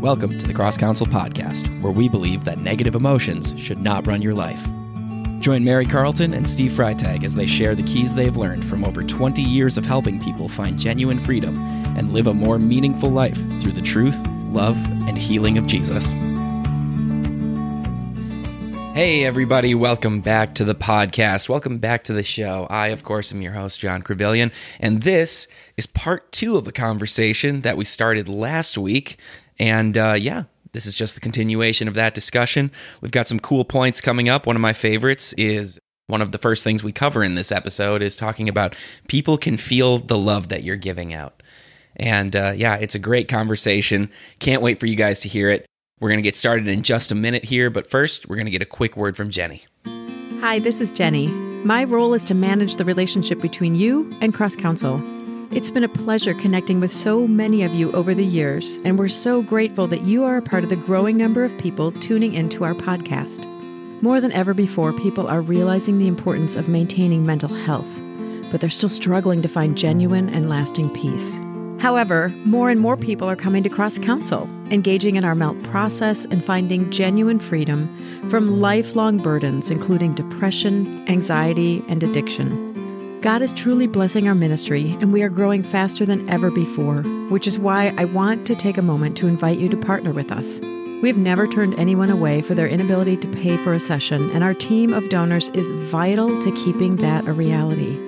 Welcome to the Cross Counsel Podcast, where we believe that negative emotions should not run your life. Join Mary Carlton and Steve Freitag as they share the keys they've learned from over 20 years of helping people find genuine freedom and live a more meaningful life through the truth, love, and healing of Jesus. Hey, everybody, welcome back to the podcast. Welcome back to the show. I, of course, am your host, Jon Crevillian, and this is part two of a conversation that we started last week and uh, yeah, this is just the continuation of that discussion. We've got some cool points coming up. One of my favorites is one of the first things we cover in this episode is talking about people can feel the love that you're giving out. And uh, yeah, it's a great conversation. Can't wait for you guys to hear it. We're going to get started in just a minute here, but first, we're going to get a quick word from Jenny. Hi, this is Jenny. My role is to manage the relationship between you and Cross Counsel. It's been a pleasure connecting with so many of you over the years, and we're so grateful that you are a part of the growing number of people tuning into our podcast. More than ever before, people are realizing the importance of maintaining mental health, but they're still struggling to find genuine and lasting peace. However, more and more people are coming to Cross Counsel, engaging in our MELT process and finding genuine freedom from lifelong burdens, including depression, anxiety, and addiction. God is truly blessing our ministry, and we are growing faster than ever before, which is why I want to take a moment to invite you to partner with us. We've never turned anyone away for their inability to pay for a session, and our team of donors is vital to keeping that a reality.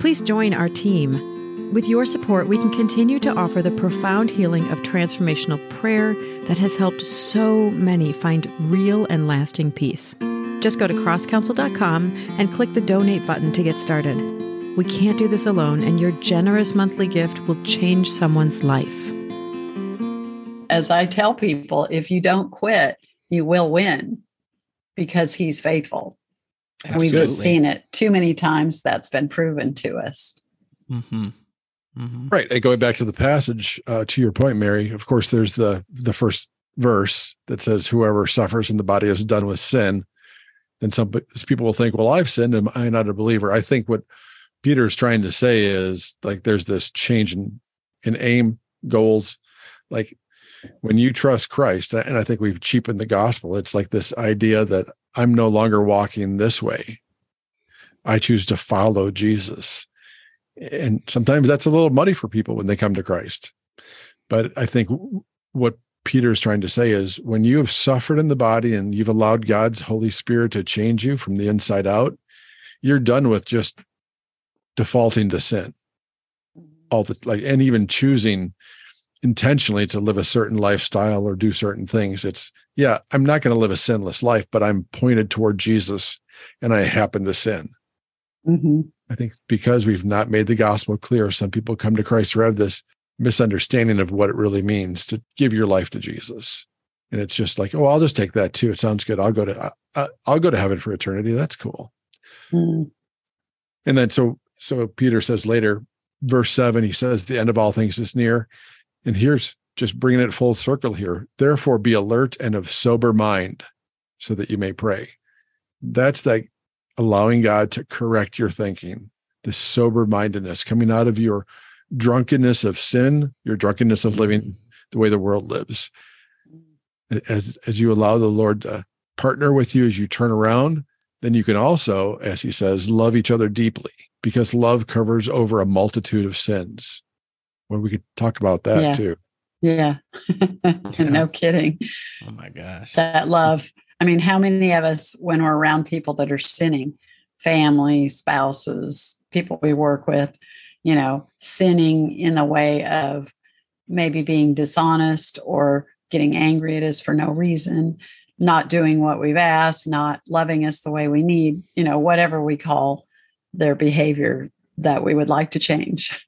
Please join our team. With your support, we can continue to offer the profound healing of transformational prayer that has helped so many find real and lasting peace. Just go to crosscounsel.com and click the donate button to get started. We can't do this alone, and your generous monthly gift will change someone's life. As I tell people, if you don't quit, you will win because he's faithful. Absolutely. We've just seen it too many times. That's been proven to us. Mm-hmm. Mm-hmm. Right. And going back to the passage, uh, to your point, Mary. Of course, there's the the first verse that says, "Whoever suffers in the body is done with sin." Then some people will think, "Well, I've sinned. Am I not a believer?" I think what Peter's trying to say is like there's this change in in aim goals. Like when you trust Christ and I think we've cheapened the gospel it's like this idea that I'm no longer walking this way. I choose to follow Jesus. And sometimes that's a little muddy for people when they come to Christ. But I think what Peter is trying to say is when you have suffered in the body and you've allowed God's Holy Spirit to change you from the inside out, you're done with just defaulting to sin. All the like and even choosing intentionally to live a certain lifestyle or do certain things it's yeah i'm not going to live a sinless life but i'm pointed toward jesus and i happen to sin. Mm-hmm. i think because we've not made the gospel clear some people come to christ who have this misunderstanding of what it really means to give your life to jesus. And it's just like oh i'll just take that too. It sounds good. I'll go to uh, i'll go to heaven for eternity. That's cool. Mm. and then so so Peter says later, verse seven, he says, the end of all things is near. And here's just bringing it full circle here. Therefore, be alert and of sober mind so that you may pray. That's like allowing God to correct your thinking, the sober mindedness coming out of your drunkenness of sin, your drunkenness of living mm-hmm. the way the world lives. As, as you allow the Lord to partner with you as you turn around, then you can also, as he says, love each other deeply because love covers over a multitude of sins. Well, we could talk about that yeah. too. Yeah. no kidding. Oh my gosh. That love. I mean, how many of us, when we're around people that are sinning, family, spouses, people we work with, you know, sinning in the way of maybe being dishonest or getting angry at us for no reason, not doing what we've asked, not loving us the way we need, you know, whatever we call their behavior that we would like to change.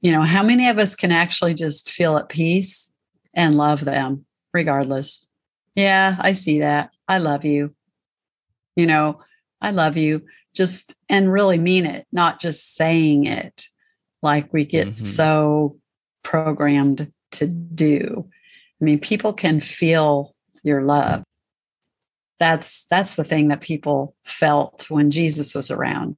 You know, how many of us can actually just feel at peace and love them regardless? Yeah, I see that. I love you. You know, I love you. Just and really mean it, not just saying it like we get mm-hmm. so programmed to do. I mean, people can feel your love that's that's the thing that people felt when Jesus was around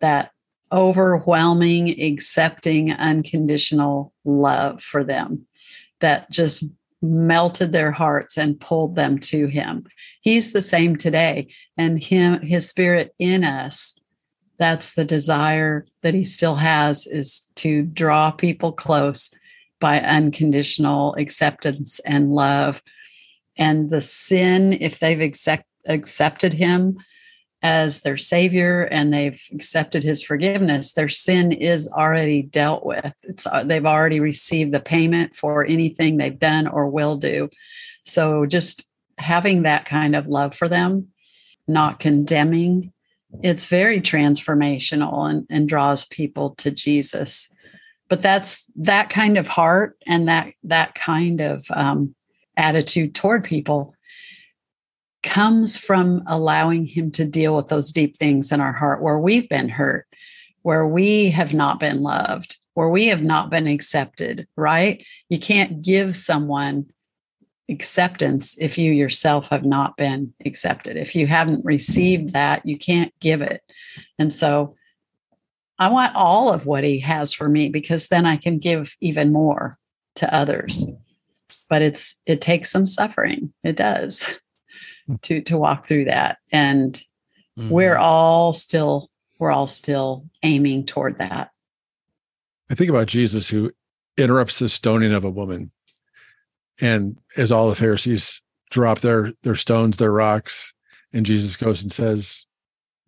that overwhelming accepting unconditional love for them that just melted their hearts and pulled them to him. He's the same today and him his spirit in us that's the desire that he still has is to draw people close by unconditional acceptance and love and the sin if they've accept, accepted him as their savior and they've accepted his forgiveness their sin is already dealt with. It's uh, they've already received the payment for anything they've done or will do. So just having that kind of love for them not condemning it's very transformational and, and draws people to jesus. But that's that kind of heart and that that kind of um, attitude toward people comes from allowing him to deal with those deep things in our heart where we've been hurt, where we have not been loved, where we have not been accepted, right? You can't give someone acceptance if you yourself have not been accepted. If you haven't received that, you can't give it. And so I want all of what he has for me because then I can give even more to others. But it's it takes some suffering. It does. to to walk through that and mm-hmm. we're all still we're all still aiming toward that i think about jesus who interrupts the stoning of a woman and as all the pharisees drop their their stones their rocks and jesus goes and says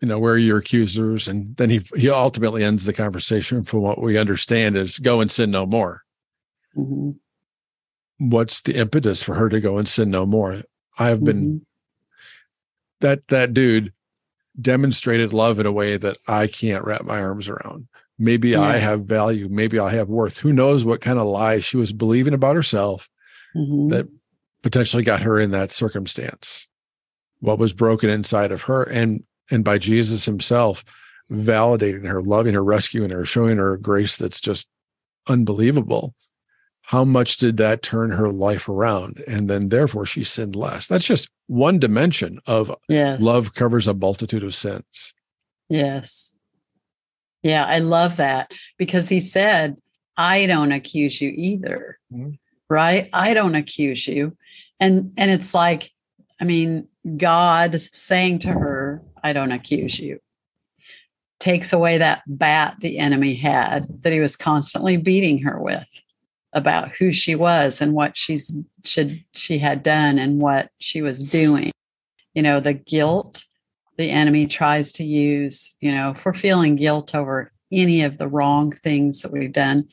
you know where are your accusers and then he he ultimately ends the conversation from what we understand is go and sin no more mm-hmm. What's the impetus for her to go and sin no more i have been mm-hmm that that dude demonstrated love in a way that I can't wrap my arms around. Maybe yeah. I have value. Maybe I have worth. Who knows what kind of lies she was believing about herself mm-hmm. that potentially got her in that circumstance. What was broken inside of her, and and by Jesus Himself, validating her, loving her, rescuing her, showing her grace that's just unbelievable how much did that turn her life around? And then therefore she sinned less. That's just one dimension of yes. love covers a multitude of sins. Yes. Yeah, I love that because he said, I don't accuse you either. Mm-hmm. Right? I don't accuse you. And and it's like, I mean, God saying to her, I don't accuse you takes away that bat the enemy had that he was constantly beating her with about who she was and what she's should she had done and what she was doing. You know the guilt the enemy tries to use you know for feeling guilt over any of the wrong things that we've done.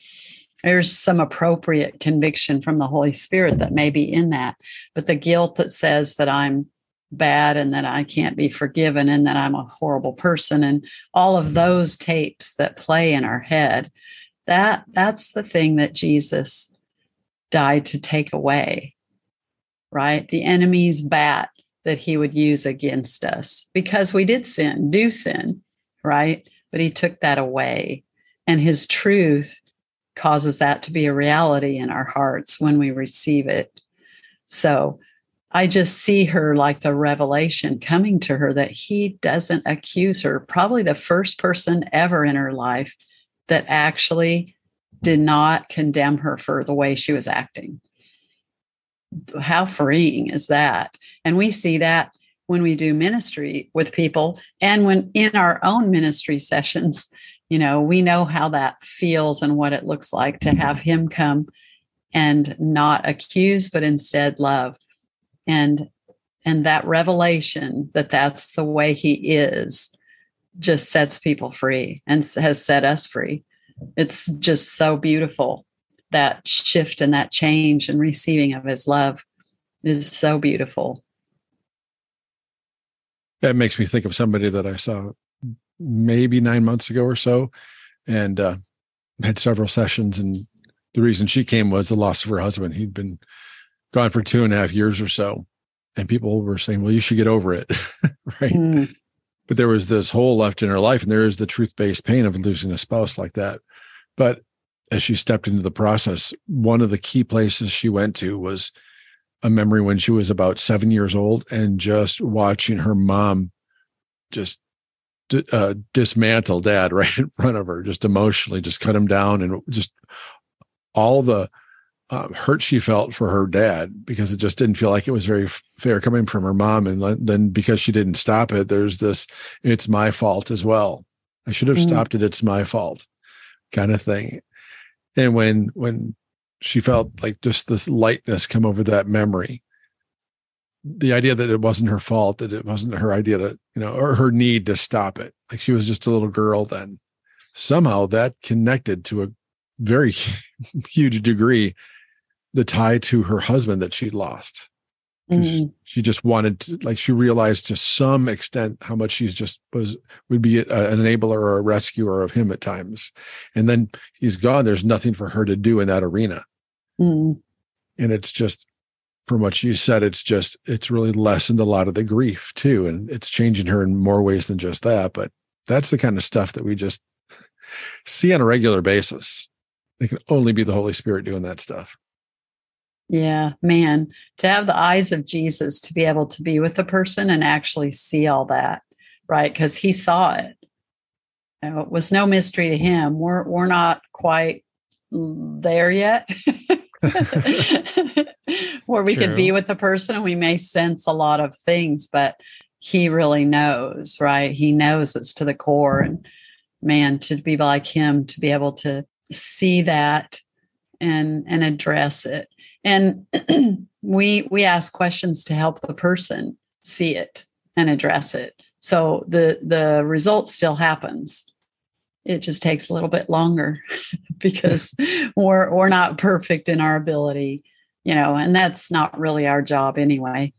There's some appropriate conviction from the holy spirit that may be in that but the guilt that says that i'm bad and that i can't be forgiven and that i'm a horrible person and all of those tapes that play in our head that that's the thing that jesus died to take away right? The enemy's bat that he would use against us. Because we did sin do sin right? But he took that away. And his truth causes that to be a reality in our hearts when we receive it. So I just see her like the revelation coming to her that he doesn't accuse her. Probably the first person ever in her life that actually did not condemn her for the way she was acting. How freeing is that? And we see that when we do ministry with people and when in our own ministry sessions, you know, we know how that feels and what it looks like to have him come and not accuse but instead love. And and that revelation that that's the way he is just sets people free and has set us free. It's just so beautiful. That shift and that change and receiving of his love is so beautiful. That makes me think of somebody that I saw maybe nine months ago or so and uh, had several sessions. And the reason she came was the loss of her husband. He'd been gone for two and a half years or so. And people were saying, well, you should get over it. right. Mm but there was this hole left in her life and there is the truth-based pain of losing a spouse like that. But as she stepped into the process one of the key places she went to was a memory when she was about seven years old and just watching her mom just uh, dismantle dad right in front of her just emotionally just cut him down and just all the um, hurt she felt for her dad because it just didn't feel like it was very fair coming from her mom. And then because she didn't stop it, there's this, it's my fault as well. I should have mm. stopped it. It's my fault kind of thing. And when, when she felt like just this lightness come over that memory, the idea that it wasn't her fault, that it wasn't her idea to, you know, or her need to stop it. Like she was just a little girl then. Somehow that connected to a very huge degree the tie to her husband that she'd lost. Mm-hmm. She just wanted to, like, she realized to some extent how much she's just was, would be a, an enabler or a rescuer of him at times. And then he's gone. There's nothing for her to do in that arena. Mm-hmm. And it's just, from what you said, it's just, it's really lessened a lot of the grief too. And it's changing her in more ways than just that. But that's the kind of stuff that we just see on a regular basis. It can only be the Holy Spirit doing that stuff. Yeah, man, to have the eyes of Jesus to be able to be with a person and actually see all that, right? Because he saw it. You know, it was no mystery to him. We're we're not quite there yet. Where we True. could be with the person and we may sense a lot of things, but he really knows, right? He knows it's to the core. And man, to be like him, to be able to see that and and address it and we we ask questions to help the person see it and address it. So the the result still happens. It just takes a little bit longer because we're we're not perfect in our ability you know and that's not really our job anyway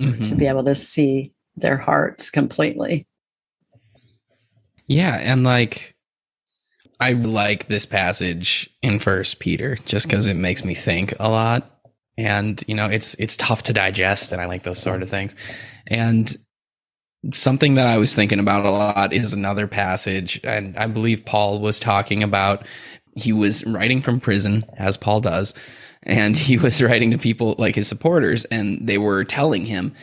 mm-hmm. to be able to see their hearts completely. Yeah and like I like this passage in First Peter just because it makes me think a lot, and you know it's it's tough to digest, and I like those sort of things. And something that I was thinking about a lot is another passage, and I believe Paul was talking about. He was writing from prison, as Paul does, and he was writing to people like his supporters, and they were telling him,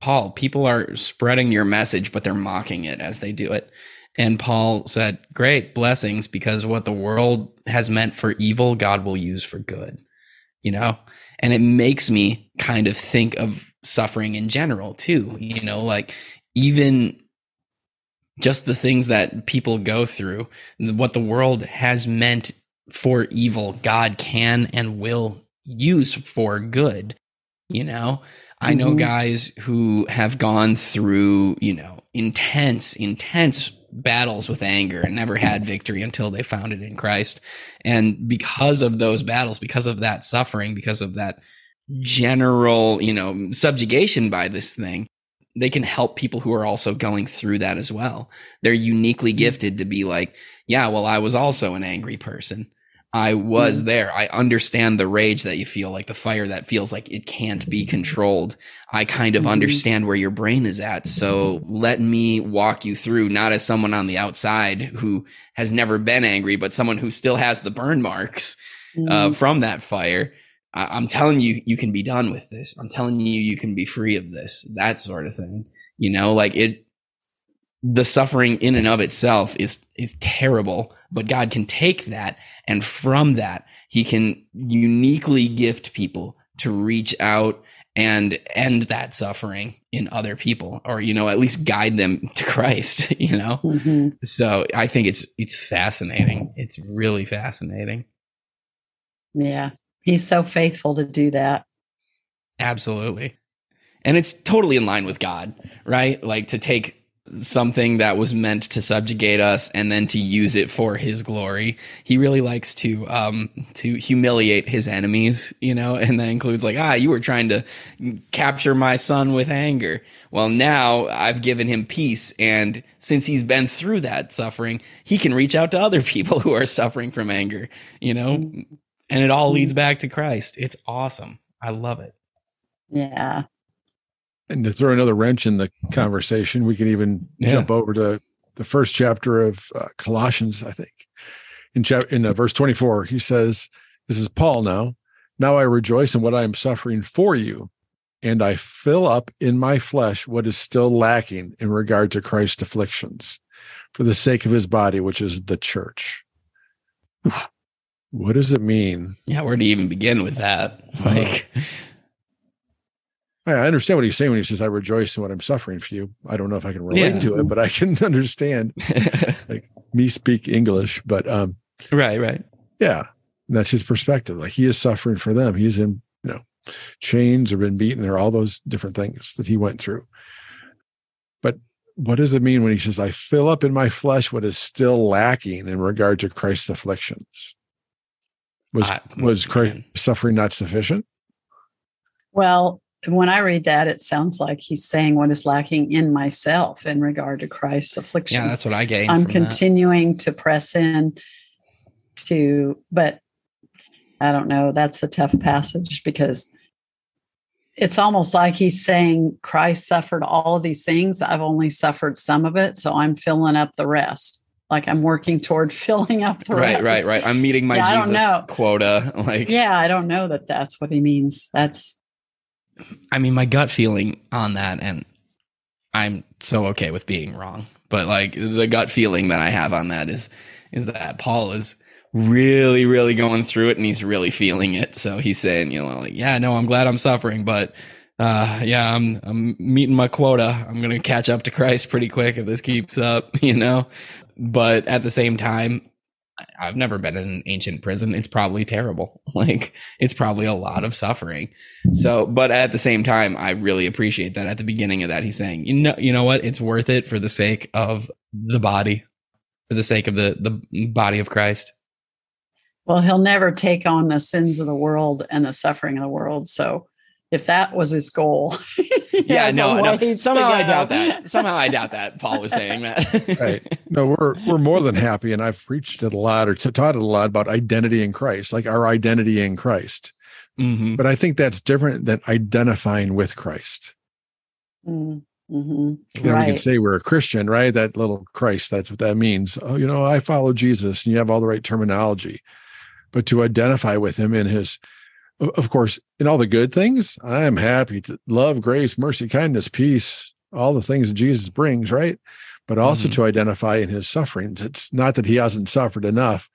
Paul, people are spreading your message, but they're mocking it as they do it. And Paul said, Great blessings, because what the world has meant for evil, God will use for good, you know? And it makes me kind of think of suffering in general, too, you know, like even just the things that people go through, what the world has meant for evil, God can and will use for good, you know? I know mm-hmm. guys who have gone through, you know, intense, intense battles with anger and never had victory until they found it in Christ. And because of those battles, because of that suffering, because of that general, you know, subjugation by this thing, they can help people who are also going through that as well. They're uniquely mm-hmm. gifted to be like, yeah, well, I was also an angry person. I was mm. there. I understand the rage that you feel, like the fire that feels like it can't be controlled. I kind of mm-hmm. understand where your brain is at. So let me walk you through, not as someone on the outside who has never been angry, but someone who still has the burn marks mm. uh, mm-hmm. from that fire. I- I'm telling you, you can be done with this. I'm telling you, you can be free of this, that sort of thing. You know, like it, the suffering in and of itself is is terrible but god can take that and from that he can uniquely gift people to reach out and end that suffering in other people or you know at least guide them to christ you know? Mm-hmm. so i think it's it's fascinating. It's really fascinating. Yeah. He's so faithful to do that. Absolutely. And it's totally in line with god right? Like to take something that was meant to subjugate us and then to use it for his glory. He really likes to um to humiliate his enemies, you know, and that includes like, ah, you were trying to capture my son with anger. Well, now I've given him peace and since he's been through that suffering, he can reach out to other people who are suffering from anger, you know? And it all leads back to Christ. It's awesome. I love it. Yeah. And to throw another wrench in the conversation, we can even yeah. jump over to the first chapter of uh, Colossians, I think. In, chapter in uh, verse 24, he says, This is Paul now. Now I rejoice in what I am suffering for you, and I fill up in my flesh what is still lacking in regard to Christ's afflictions for the sake of his body, which is the church. what does it mean? Yeah, where to even begin with that? Like, I understand what he's saying when he says, "I rejoice in what I'm suffering for you." I don't know if I can relate Yeah. to it, but I can understand. Like me speak English, but um, right, right. yeah, that's his perspective. Like he is suffering for them. He's in, you know, chains or been beaten or all those different things that he went through. But what does it mean when he says, "I fill up in my flesh what is still lacking in regard to Christ's afflictions"? Was I- was Christ's man. suffering not sufficient? Well, when I read that, it sounds like he's saying what is lacking in myself in regard to Christ's afflictions. Yeah, that's what I gained. I'm from that. continuing to press in to, but I don't know. That's a tough passage because it's almost like he's saying Christ suffered all of these things. I've only suffered some of it. So I'm filling up the rest. Like I'm working toward filling up the Right, rest. right, right. I'm meeting my Yeah, Jesus quota. Like, Yeah, I don't know that that's what he means. That's I mean, my gut feeling on that, and I'm so okay with being wrong, but like the gut feeling that I have on that is is that Paul is really, really going through it, and he's really feeling it. So he's saying, you know, like, yeah, no, I'm glad I'm suffering, but uh, yeah, I'm I'm meeting my quota. I'm gonna catch up to Christ pretty quick if this keeps up, you know. But at the same time, I've never been in an ancient prison. It's probably terrible. Like it's probably a lot of suffering. So, but at the same time, I really appreciate that at the beginning of that, he's saying, you know, you know what? It's worth it for the sake of the body, for the sake of the, the body of Christ. Well, he'll never take on the sins of the world and the suffering of the world. So if that was his goal, Yeah, has a no, no. Somehow I doubt that. Somehow I doubt that Paul was saying that. Right. No, we're we're more than happy, and I've preached it a lot or t- taught it a lot about identity in Christ, like our identity in Christ. hmm But I think that's different than identifying with Christ. Mm, mhm. You know, we can say we're a Christian, right? That little Christ, that's what that means. Oh, you know, I follow Jesus, and you have all the right terminology. But to identify with him in his, of course, in all the good things, I am happy to love, grace, mercy, kindness, peace, all the things that Jesus brings, right? But also Mhm. to identify in his sufferings. It's not that he hasn't suffered enough,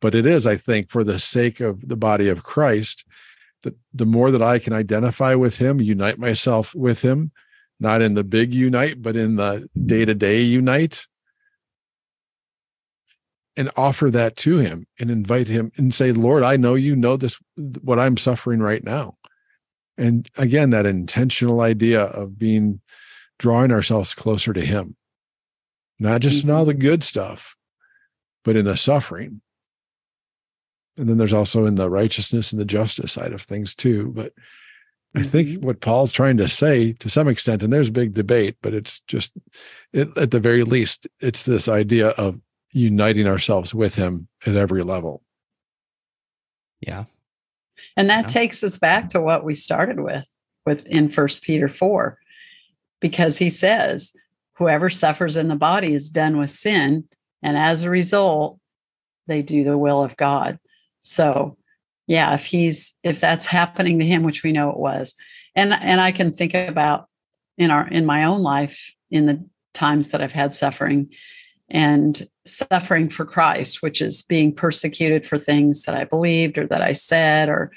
but it is, I think, for the sake of the body of Christ, that the more that I can identify with him, unite myself with him, not in the big unite, but in the day to day unite, and offer that to him and invite him and say, Lord, I know you know this, what I'm suffering right now. And again, that intentional idea of being drawing ourselves closer to him, not just in all the mm-hmm. good stuff, but in the suffering. And then there's also in the righteousness and the justice side of things too. But I think mm-hmm. what Paul's trying to say to some extent, and there's a big debate, but it's just it, at the very least, it's this idea of uniting ourselves with him at every level. Yeah. And that Yeah. takes us back to what we started with, with in First Peter four, because he says, "Whoever suffers in the body is done with sin, and as a result, they do the will of God." So, yeah, if he's if that's happening to him, which we know it was, and and I can think about in our in my own life in the times that I've had suffering and suffering for Christ, which is being persecuted for things that I believed or that I said, or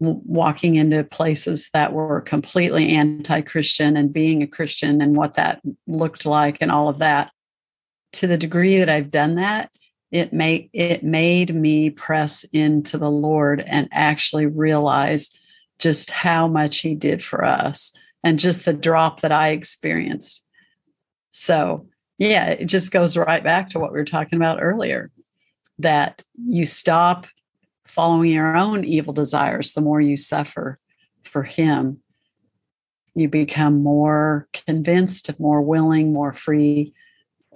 walking into places that were completely anti Christian and being a Christian and what that looked like and all of that. To the degree that I've done that, it made it made me press into the Lord and actually realize just how much He did for us and just the drop that I experienced. So yeah, it just goes right back to what we were talking about earlier that you stop following your own evil desires the more you suffer for Him. You become more convinced, more willing, more free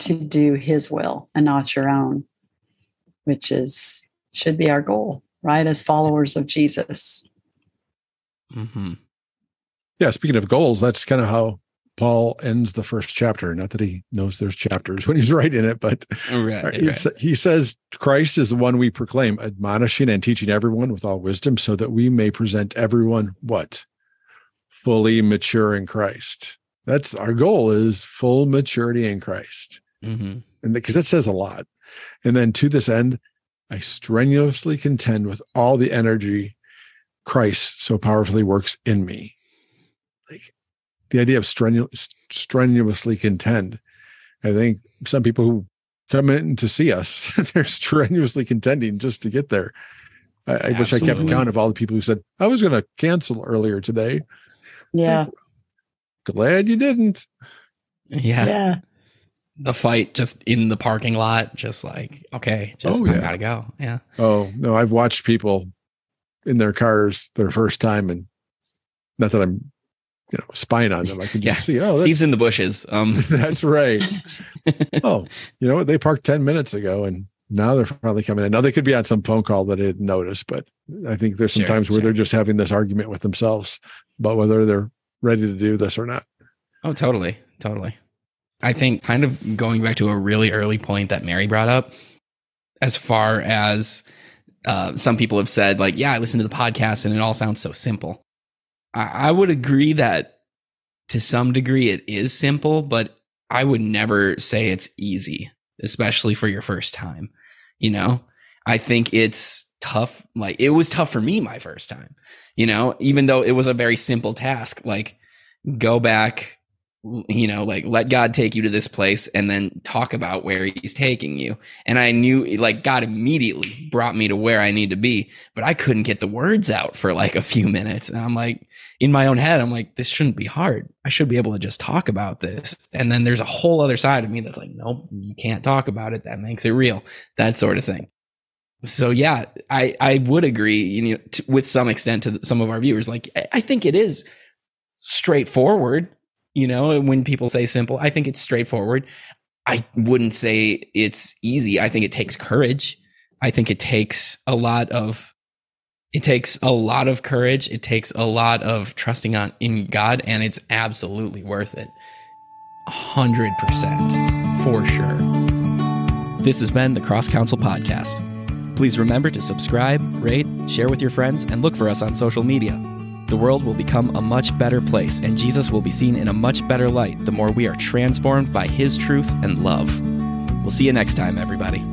to do His will and not your own, which is should be our goal, right? As followers of Jesus. hmm Yeah, speaking of goals, that's kind of how Paul ends the first chapter. Not that he knows there's chapters when he's writing it, but Right. he, right. sa- he says Christ is the one we proclaim, admonishing and teaching everyone with all wisdom, so that we may present everyone what fully mature in Christ. That's our goal is full maturity in Christ, hmm and because that says a lot. And then to this end, I strenuously contend with all the energy Christ so powerfully works in me. Like the idea of strenu- strenuously contend. I think some people who come in to see us, they're strenuously contending just to get there. I, I wish I kept count of all the people who said, I was going to cancel earlier today. Yeah. glad you didn't. Yeah. Yeah. The fight just in the parking lot, just like, okay, just Oh, yeah. I gotta go. Yeah. Oh, no, I've watched people in their cars their first time and not that I'm, you know, spying on them. I can just Yeah. see, oh, Steve's in the bushes. Um that's right. oh, you know what? They parked 10 minutes ago and now they're finally coming in. Now they could be on some phone call that I didn't notice, but I think there's some Sure, times where sure. they're just having this argument with themselves about whether they're ready to do this or not. Oh, totally. Totally. I think kind of going back to a really early point that Mary brought up, as far as uh, some people have said, like, yeah, I listened to the podcast and it all sounds so simple. I, I would agree that to some degree it is simple, but I would never say it's easy, especially for your first time. You know, I think it's tough. Like, it was tough for me my first time, you know, even though it was a very simple task. Like, go back you know like let god take you to this place and then talk about where he's taking you. And i knew like god immediately brought me to where i need to be but i couldn't get the words out for like a few minutes. And i'm like in my own head i'm like this shouldn't be hard. I should be able to just talk about this. And then there's a whole other side of me that's like nope you can't talk about it. That makes it real. That sort of thing. So yeah i i would agree you know t- with some extent to some of our viewers. Like I- i think it is straightforward you know when people say simple i think it's straightforward. I wouldn't say it's easy. I think it takes courage. I think it takes a lot of it takes a lot of courage. It takes a lot of trusting on in god and it's absolutely worth it. 100% for sure. This has been the Cross Counsel podcast. Please remember to subscribe rate share with your friends and look for us on social media the world will become a much better place, and Jesus will be seen in a much better light the more we are transformed by his truth and love. We'll see you next time, everybody.